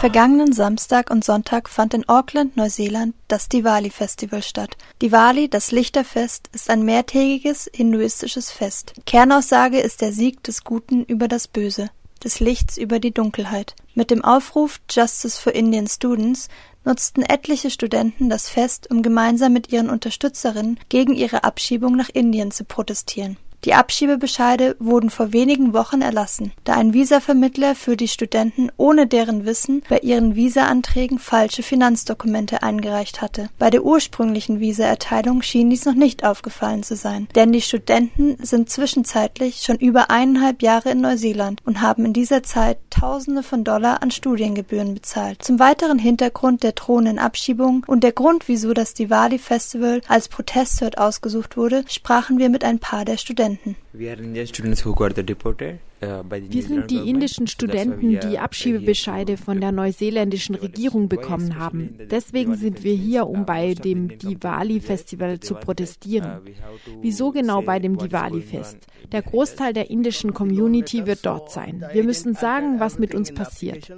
vergangenen Samstag und Sonntag fand in Auckland, Neuseeland, das Diwali Festival statt. Diwali, das Lichterfest, ist ein mehrtägiges hinduistisches Fest. Kernaussage ist der Sieg des Guten über das Böse, des Lichts über die Dunkelheit. Mit dem Aufruf Justice for Indian Students nutzten etliche Studenten das Fest, um gemeinsam mit ihren Unterstützerinnen gegen ihre Abschiebung nach Indien zu protestieren die Abschiebebescheide wurden vor wenigen Wochen erlassen, da ein Visavermittler für die Studenten ohne deren Wissen bei ihren Visaanträgen falsche Finanzdokumente eingereicht hatte. Bei der ursprünglichen Visaerteilung schien dies noch nicht aufgefallen zu sein, denn die Studenten sind zwischenzeitlich schon über eineinhalb Jahre in Neuseeland und haben in dieser Zeit Tausende von Dollar an Studiengebühren bezahlt. Zum weiteren Hintergrund der drohenden Abschiebung und der Grund, wieso das Diwali Festival als Protest dort ausgesucht wurde, sprachen wir mit ein paar der Studenten. We are Indian students who got the deported. Wir sind die indischen Studenten, die Abschiebebescheide von der neuseeländischen Regierung bekommen haben. Deswegen sind wir hier, um bei dem Diwali-Festival zu protestieren. Uh, Wieso genau bei dem Diwali-Fest? Der Großteil der indischen Community wird dort sein. Wir müssen sagen, was mit uns passiert.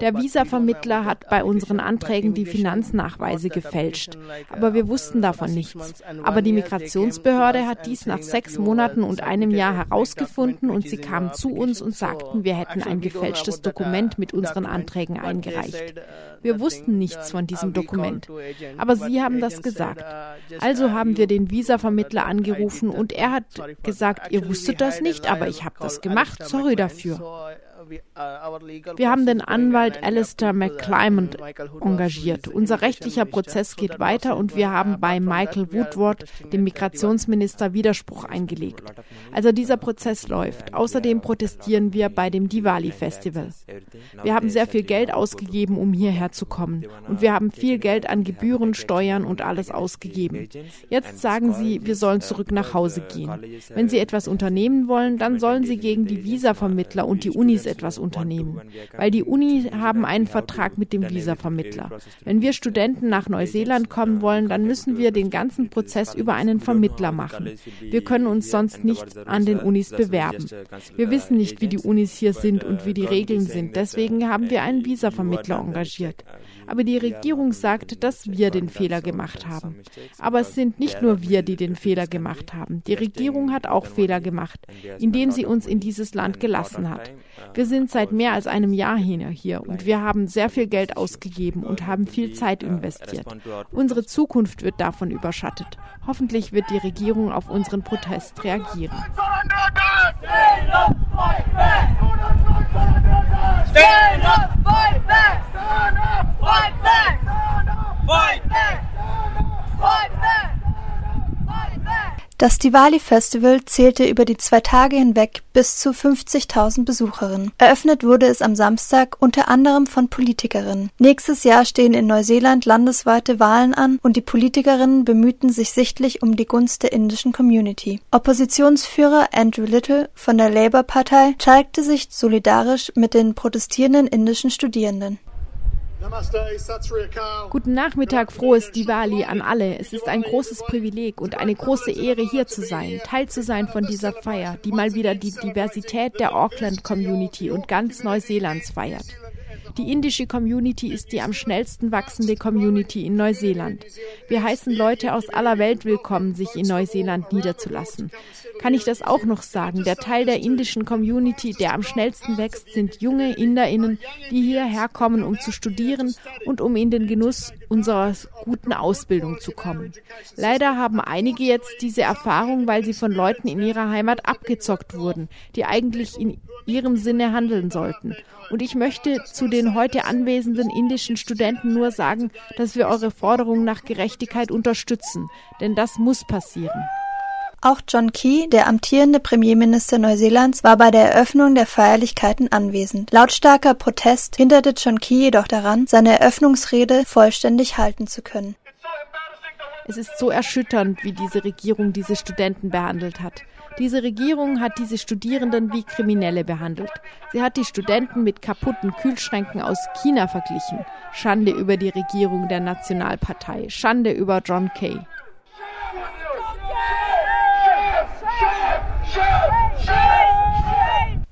Der Visa-Vermittler hat bei unseren Anträgen die Finanznachweise gefälscht, aber wir wussten davon nichts. Aber die Migrationsbehörde hat dies nach sechs Monaten und einem Jahr herausgefunden und sie kam zu uns und sagten, wir hätten ein gefälschtes Dokument mit unseren Anträgen eingereicht. Wir wussten nichts von diesem Dokument. Aber Sie haben das gesagt. Also haben wir den Visa-Vermittler angerufen und er hat gesagt, ihr wusstet das nicht, aber ich habe das gemacht. Sorry dafür. Wir haben den Anwalt Alistair McClymont engagiert. Unser rechtlicher Prozess geht weiter und wir haben bei Michael Woodward, dem Migrationsminister, Widerspruch eingelegt. Also dieser Prozess läuft. Außerdem protestieren wir bei dem Diwali Festival. Wir haben sehr viel Geld ausgegeben, um hierher zu kommen. Und wir haben viel Geld an Gebühren, Steuern und alles ausgegeben. Jetzt sagen sie, wir sollen zurück nach Hause gehen. Wenn sie etwas unternehmen wollen, dann sollen sie gegen die Visavermittler und die Unis etwas etwas unternehmen, weil die Uni haben einen Vertrag mit dem Visavermittler. Wenn wir Studenten nach Neuseeland kommen wollen, dann müssen wir den ganzen Prozess über einen Vermittler machen. Wir können uns sonst nicht an den Unis bewerben. Wir wissen nicht, wie die Unis hier sind und wie die Regeln sind. Deswegen haben wir einen Visavermittler engagiert. Aber die Regierung sagt, dass wir den Fehler gemacht haben. Aber es sind nicht nur wir, die den Fehler gemacht haben. Die Regierung hat auch Fehler gemacht, indem sie uns in dieses Land gelassen hat. Wir sind seit mehr als einem Jahr hier und wir haben sehr viel Geld ausgegeben und haben viel Zeit investiert. Unsere Zukunft wird davon überschattet. Hoffentlich wird die Regierung auf unseren Protest reagieren. Stand up, Das Diwali Festival zählte über die zwei Tage hinweg bis zu 50.000 Besucherinnen. Eröffnet wurde es am Samstag unter anderem von Politikerinnen. Nächstes Jahr stehen in Neuseeland landesweite Wahlen an und die Politikerinnen bemühten sich sichtlich um die Gunst der indischen Community. Oppositionsführer Andrew Little von der Labour-Partei zeigte sich solidarisch mit den protestierenden indischen Studierenden. Guten Nachmittag, frohes Diwali an alle. Es ist ein großes Privileg und eine große Ehre, hier zu sein, Teil zu sein von dieser Feier, die mal wieder die Diversität der Auckland Community und ganz Neuseelands feiert. Die indische Community ist die am schnellsten wachsende Community in Neuseeland. Wir heißen Leute aus aller Welt willkommen, sich in Neuseeland niederzulassen. Kann ich das auch noch sagen? Der Teil der indischen Community, der am schnellsten wächst, sind junge Inderinnen, die hierher kommen, um zu studieren und um in den Genuss unserer guten Ausbildung zu kommen. Leider haben einige jetzt diese Erfahrung, weil sie von Leuten in ihrer Heimat abgezockt wurden, die eigentlich in ihrem Sinne handeln sollten. Und ich möchte zu den heute anwesenden indischen Studenten nur sagen, dass wir eure Forderung nach Gerechtigkeit unterstützen, denn das muss passieren. Auch John Key, der amtierende Premierminister Neuseelands, war bei der Eröffnung der Feierlichkeiten anwesend. Lautstarker Protest hinderte John Key jedoch daran, seine Eröffnungsrede vollständig halten zu können. Es ist so erschütternd, wie diese Regierung diese Studenten behandelt hat. Diese Regierung hat diese Studierenden wie Kriminelle behandelt. Sie hat die Studenten mit kaputten Kühlschränken aus China verglichen. Schande über die Regierung der Nationalpartei. Schande über John Kay.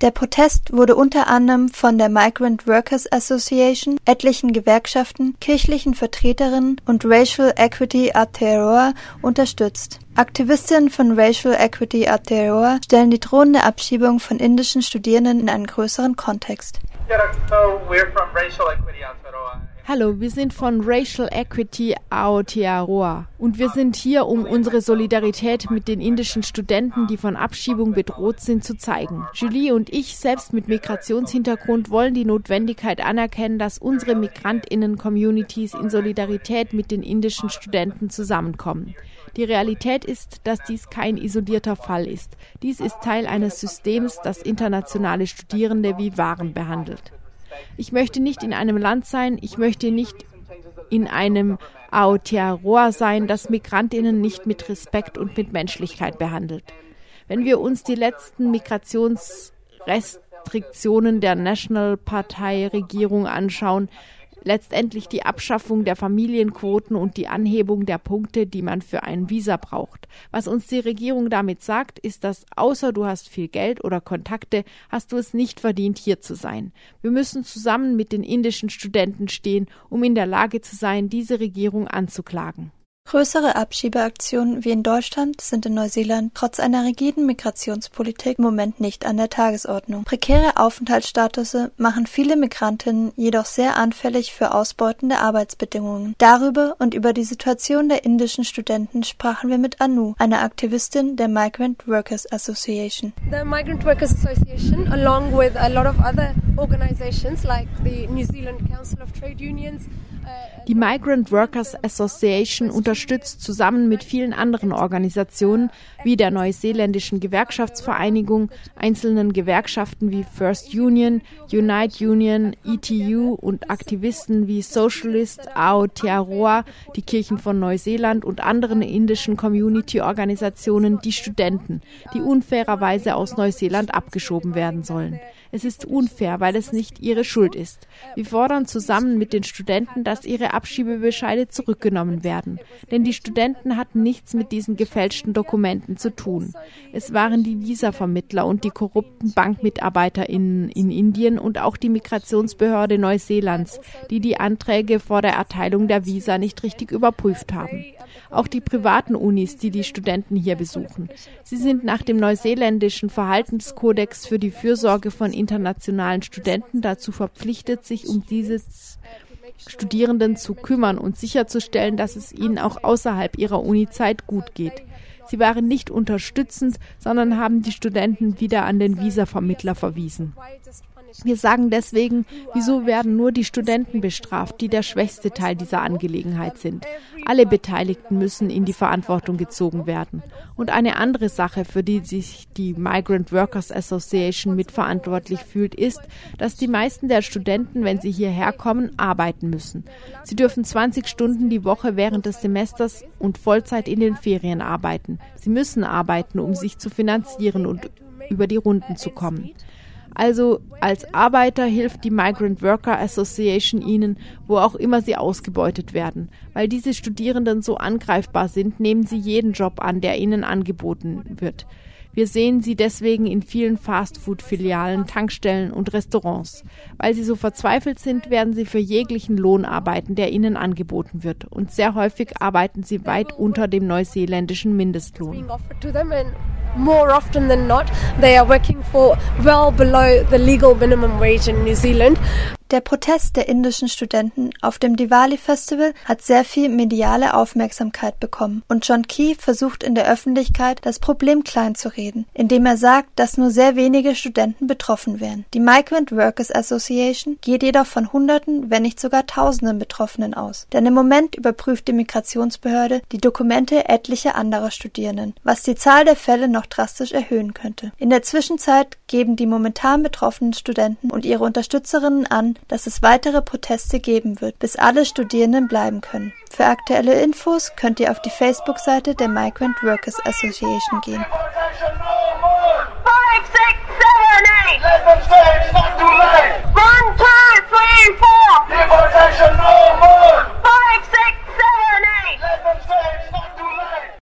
Der Protest wurde unter anderem von der Migrant Workers Association, etlichen Gewerkschaften, kirchlichen Vertreterinnen und Racial Equity Aotearoa unterstützt. Aktivistinnen von Racial Equity Aotearoa stellen die drohende Abschiebung von indischen Studierenden in einen größeren Kontext. Hallo, wir sind von Racial Equity Aotearoa und wir sind hier, um unsere Solidarität mit den indischen Studenten, die von Abschiebung bedroht sind, zu zeigen. Julie und ich, selbst mit Migrationshintergrund, wollen die Notwendigkeit anerkennen, dass unsere Migrantinnen-Communities in Solidarität mit den indischen Studenten zusammenkommen. Die Realität ist, dass dies kein isolierter Fall ist. Dies ist Teil eines Systems, das internationale Studierende wie Waren behandelt. Ich möchte nicht in einem Land sein, ich möchte nicht in einem Aotearoa sein, das Migrantinnen nicht mit Respekt und mit Menschlichkeit behandelt. Wenn wir uns die letzten Migrationsrestriktionen der National-Partei-Regierung anschauen, letztendlich die Abschaffung der Familienquoten und die Anhebung der Punkte, die man für ein Visa braucht. Was uns die Regierung damit sagt, ist, dass außer du hast viel Geld oder Kontakte, hast du es nicht verdient, hier zu sein. Wir müssen zusammen mit den indischen Studenten stehen, um in der Lage zu sein, diese Regierung anzuklagen. Größere Abschiebeaktionen wie in Deutschland sind in Neuseeland trotz einer rigiden Migrationspolitik im Moment nicht an der Tagesordnung. Prekäre Aufenthaltsstatusse machen viele Migrantinnen jedoch sehr anfällig für ausbeutende Arbeitsbedingungen. Darüber und über die Situation der indischen Studenten sprachen wir mit Anu, einer Aktivistin der Migrant Workers Association. The Migrant Workers Association, along with a lot of other organizations like the New Zealand Council of Trade Unions, die Migrant Workers Association unterstützt zusammen mit vielen anderen Organisationen wie der Neuseeländischen Gewerkschaftsvereinigung, einzelnen Gewerkschaften wie First Union, Unite Union, ETU und Aktivisten wie Socialist Aotearoa, die Kirchen von Neuseeland und anderen indischen Community-Organisationen die Studenten, die unfairerweise aus Neuseeland abgeschoben werden sollen. Es ist unfair, weil es nicht ihre Schuld ist. Wir fordern zusammen mit den Studenten, dass ihre Abschiebebescheide zurückgenommen werden. Denn die Studenten hatten nichts mit diesen gefälschten Dokumenten zu tun. Es waren die Visavermittler und die korrupten BankmitarbeiterInnen in Indien und auch die Migrationsbehörde Neuseelands, die die Anträge vor der Erteilung der Visa nicht richtig überprüft haben auch die privaten Unis, die die Studenten hier besuchen. Sie sind nach dem neuseeländischen Verhaltenskodex für die Fürsorge von internationalen Studenten dazu verpflichtet, sich um diese Studierenden zu kümmern und sicherzustellen, dass es ihnen auch außerhalb ihrer Unizeit gut geht. Sie waren nicht unterstützend, sondern haben die Studenten wieder an den Visavermittler verwiesen. Wir sagen deswegen, wieso werden nur die Studenten bestraft, die der schwächste Teil dieser Angelegenheit sind. Alle Beteiligten müssen in die Verantwortung gezogen werden. Und eine andere Sache, für die sich die Migrant Workers Association mitverantwortlich fühlt, ist, dass die meisten der Studenten, wenn sie hierher kommen, arbeiten müssen. Sie dürfen 20 Stunden die Woche während des Semesters und Vollzeit in den Ferien arbeiten. Sie müssen arbeiten, um sich zu finanzieren und über die Runden zu kommen. Also als Arbeiter hilft die Migrant Worker Association ihnen, wo auch immer sie ausgebeutet werden. Weil diese Studierenden so angreifbar sind, nehmen sie jeden Job an, der ihnen angeboten wird. Wir sehen sie deswegen in vielen Fastfood-Filialen, Tankstellen und Restaurants. Weil sie so verzweifelt sind, werden sie für jeglichen Lohn arbeiten, der ihnen angeboten wird. Und sehr häufig arbeiten sie weit unter dem neuseeländischen Mindestlohn. More often than not, they are working for well below the legal minimum wage in New Zealand. Der Protest der indischen Studenten auf dem Diwali Festival hat sehr viel mediale Aufmerksamkeit bekommen und John Key versucht in der Öffentlichkeit das Problem kleinzureden, indem er sagt, dass nur sehr wenige Studenten betroffen wären. Die Migrant Workers Association geht jedoch von Hunderten, wenn nicht sogar Tausenden Betroffenen aus. Denn im Moment überprüft die Migrationsbehörde die Dokumente etlicher anderer Studierenden, was die Zahl der Fälle noch drastisch erhöhen könnte. In der Zwischenzeit geben die momentan betroffenen Studenten und ihre Unterstützerinnen an, dass es weitere Proteste geben wird, bis alle Studierenden bleiben können. Für aktuelle Infos könnt ihr auf die Facebook-Seite der Migrant Workers Association gehen. Five, six, seven, eight.